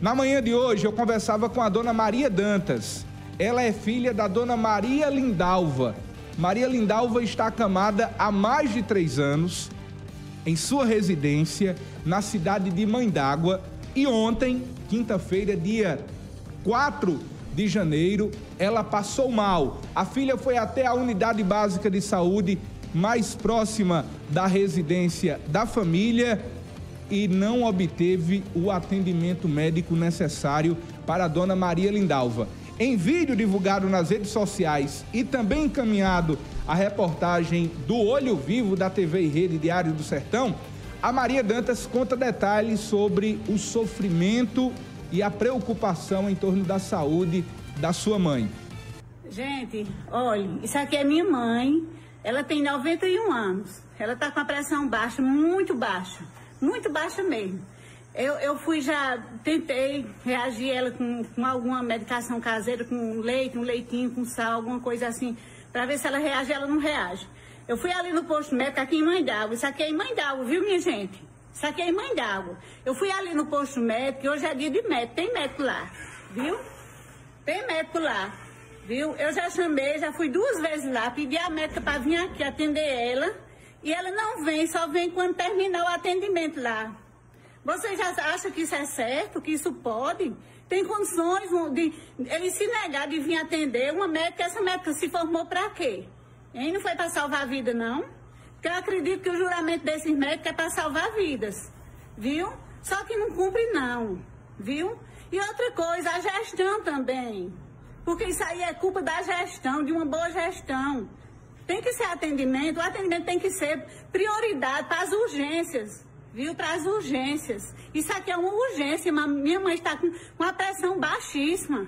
Na manhã de hoje eu conversava com a dona Maria Dantas. Ela é filha da dona Maria Lindalva. Maria Lindalva está acamada há mais de três anos em sua residência na cidade de Mãe d'Água e ontem, quinta-feira, dia 4 de janeiro, ela passou mal. A filha foi até a unidade básica de saúde mais próxima da residência da família e não obteve o atendimento médico necessário para a dona Maria Lindalva. Em vídeo divulgado nas redes sociais e também encaminhado a reportagem do Olho Vivo da TV e Rede Diário do Sertão, a Maria Dantas conta detalhes sobre o sofrimento e a preocupação em torno da saúde da sua mãe. Gente, olha, isso aqui é minha mãe. Ela tem 91 anos. Ela está com a pressão baixa, muito baixa muito baixa mesmo. Eu, eu fui já, tentei reagir ela com, com alguma medicação caseira, com leite, um leitinho com sal, alguma coisa assim, para ver se ela reage, ela não reage. Eu fui ali no posto médico aqui em Mãe d'Água, isso aqui é em Mãe d'Água, viu minha gente? Isso aqui é em Mãe d'Água. Eu fui ali no posto médico, hoje é dia de médico, tem médico lá, viu? Tem médico lá, viu? Eu já chamei, já fui duas vezes lá, pedi a médica para vir aqui atender ela, e ela não vem, só vem quando terminar o atendimento lá. Você já acha que isso é certo, que isso pode? Tem condições de ele se negar de vir atender uma médica, essa médica se formou para quê? Hein? Não foi para salvar a vida, não? Porque eu acredito que o juramento desses médicos é para salvar vidas, viu? Só que não cumpre, não, viu? E outra coisa, a gestão também. Porque isso aí é culpa da gestão, de uma boa gestão. Tem que ser atendimento, o atendimento tem que ser prioridade para as urgências, viu? Para as urgências. Isso aqui é uma urgência, minha mãe está com uma pressão baixíssima.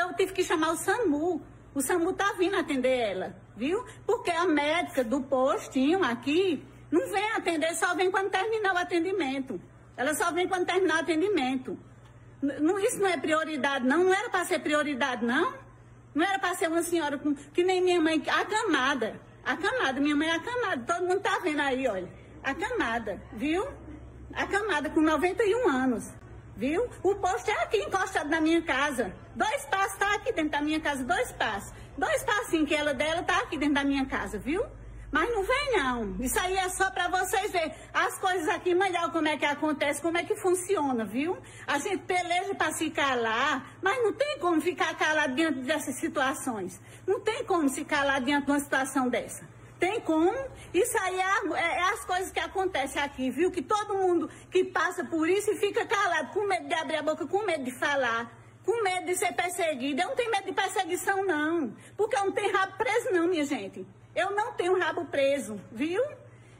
Eu tive que chamar o SAMU. O SAMU está vindo atender ela, viu? Porque a médica do postinho aqui não vem atender, só vem quando terminar o atendimento. Ela só vem quando terminar o atendimento. Isso não é prioridade, não. Não era para ser prioridade, não. Não era para ser uma senhora com, que nem minha mãe, acamada. Acamada, minha mãe é acamada. Todo mundo tá vendo aí, olha. Acamada, viu? Acamada com 91 anos. Viu? O posto é aqui encostado na minha casa. Dois passos tá aqui dentro da minha casa, dois passos. Dois passinhos que ela dela tá aqui dentro da minha casa, viu? Mas não vem não. Isso aí é só para vocês verem as coisas aqui melhor como é que acontece, como é que funciona, viu? A gente peleja para se calar, mas não tem como ficar calado diante dessas situações. Não tem como se calar diante de uma situação dessa. Tem como? Isso aí é, é, é, as coisas que acontecem aqui, viu? Que todo mundo que passa por isso e fica calado, com medo de abrir a boca, com medo de falar, com medo de ser perseguido. Eu não tenho medo de perseguição, não. Porque eu não tenho rabo preso, não, minha gente. Eu não tenho rabo preso, viu?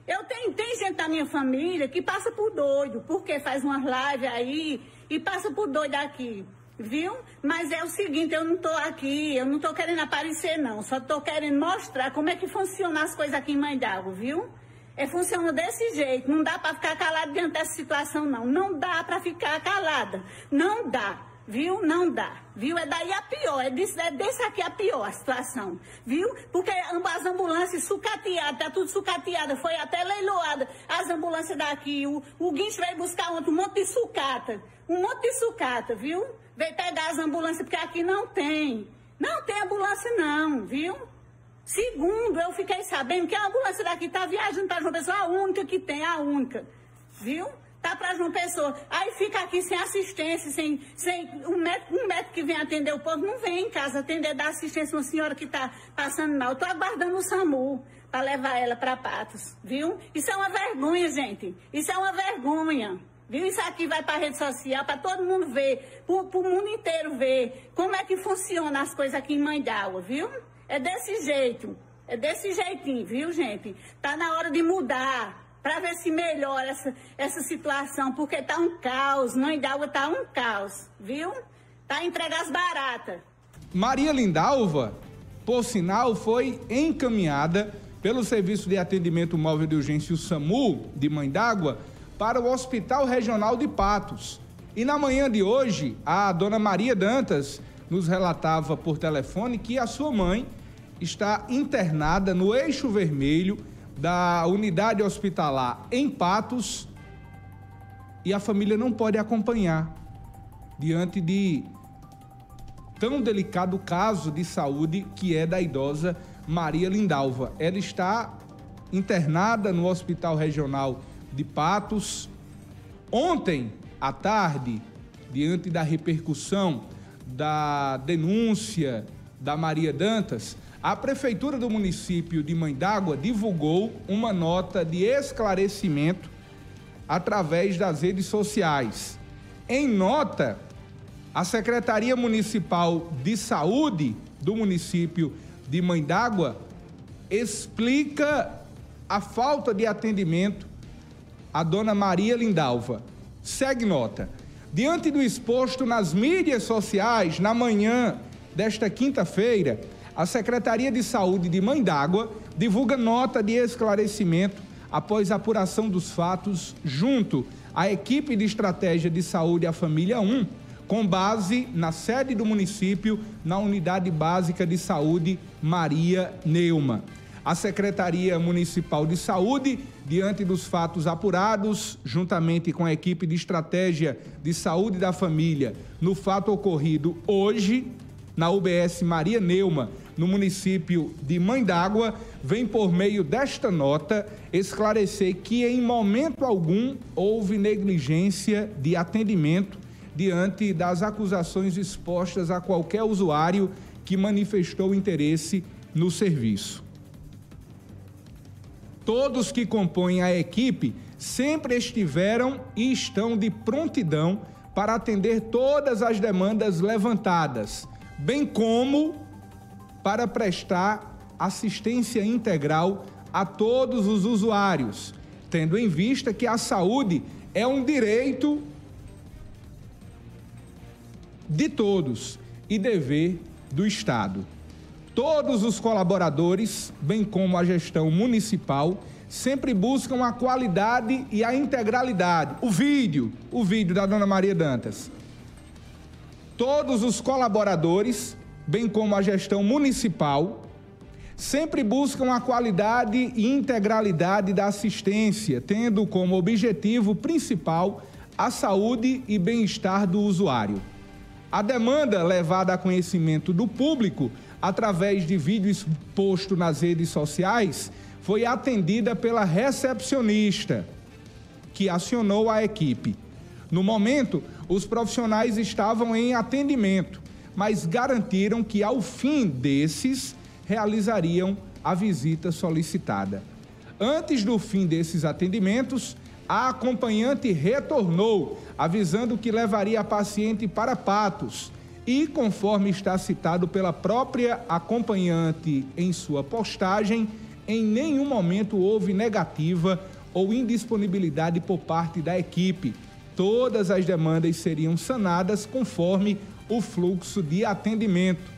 Eu tenho, tem gente da minha família que passa por doido, porque faz umas lives aí e passa por doido aqui, viu? Mas é o seguinte, eu não tô aqui, eu não tô querendo aparecer não, só tô querendo mostrar como é que funciona as coisas aqui em Mãe d'Água, viu? É, funciona desse jeito, não dá para ficar calado diante dessa situação não, não dá para ficar calada, não dá. Viu? Não dá. Viu? É daí a pior. É desse, é desse aqui a pior a situação. Viu? Porque as ambulâncias sucateadas, tá tudo sucateada. Foi até leiloada as ambulâncias daqui. O, o guincho veio buscar um monte de sucata. Um monte de sucata, viu? Veio pegar as ambulâncias, porque aqui não tem. Não tem ambulância não, viu? Segundo, eu fiquei sabendo que a ambulância daqui tá viajando para João Pessoa, a única que tem, a única. Viu? Tá para João Pessoa. Aí fica aqui sem assistência, sem, sem um, médico, um médico que vem atender o povo, não vem em casa atender, dar assistência a uma senhora que está passando mal. Estou aguardando o SAMU para levar ela para Patos, viu? Isso é uma vergonha, gente. Isso é uma vergonha. Viu? Isso aqui vai para a rede social, para todo mundo ver, para o mundo inteiro ver como é que funciona as coisas aqui em Mãe d'Água, viu? É desse jeito. É desse jeitinho, viu, gente? Tá na hora de mudar para ver se melhora essa, essa situação, porque tá um caos, mãe d'água tá um caos, viu? Tá entregue as baratas. Maria Lindalva, por sinal, foi encaminhada pelo Serviço de Atendimento Móvel de Urgência, o SAMU, de Mãe d'Água, para o Hospital Regional de Patos. E na manhã de hoje, a dona Maria Dantas nos relatava por telefone que a sua mãe está internada no Eixo Vermelho da unidade hospitalar em Patos e a família não pode acompanhar diante de tão delicado caso de saúde que é da idosa Maria Lindalva. Ela está internada no Hospital Regional de Patos. Ontem à tarde, diante da repercussão da denúncia da Maria Dantas, a prefeitura do município de Mãe d'Água divulgou uma nota de esclarecimento através das redes sociais. Em nota, a Secretaria Municipal de Saúde do município de Mãe d'Água explica a falta de atendimento à dona Maria Lindalva. Segue nota. Diante do exposto nas mídias sociais, na manhã desta quinta-feira, a Secretaria de Saúde de Mãe d'Água divulga nota de esclarecimento após apuração dos fatos junto à equipe de estratégia de saúde à família 1 com base na sede do município, na Unidade Básica de Saúde Maria Neuma. A Secretaria Municipal de Saúde, diante dos fatos apurados, juntamente com a equipe de estratégia de saúde da família, no fato ocorrido hoje, na UBS Maria Neuma, no município de Mãe d'Água, vem por meio desta nota esclarecer que em momento algum houve negligência de atendimento diante das acusações expostas a qualquer usuário que manifestou interesse no serviço. Todos que compõem a equipe sempre estiveram e estão de prontidão para atender todas as demandas levantadas, bem como para prestar assistência integral a todos os usuários, tendo em vista que a saúde é um direito de todos e dever do Estado. Todos os colaboradores, bem como a gestão municipal, sempre buscam a qualidade e a integralidade. O vídeo, o vídeo da dona Maria Dantas. Todos os colaboradores, bem como a gestão municipal, sempre buscam a qualidade e integralidade da assistência, tendo como objetivo principal a saúde e bem-estar do usuário. A demanda levada a conhecimento do público através de vídeo exposto nas redes sociais foi atendida pela recepcionista, que acionou a equipe. No momento, os profissionais estavam em atendimento, mas garantiram que ao fim desses realizariam a visita solicitada. Antes do fim desses atendimentos, a acompanhante retornou, avisando que levaria a paciente para Patos. E, conforme está citado pela própria acompanhante em sua postagem, em nenhum momento houve negativa ou indisponibilidade por parte da equipe. Todas as demandas seriam sanadas conforme o fluxo de atendimento.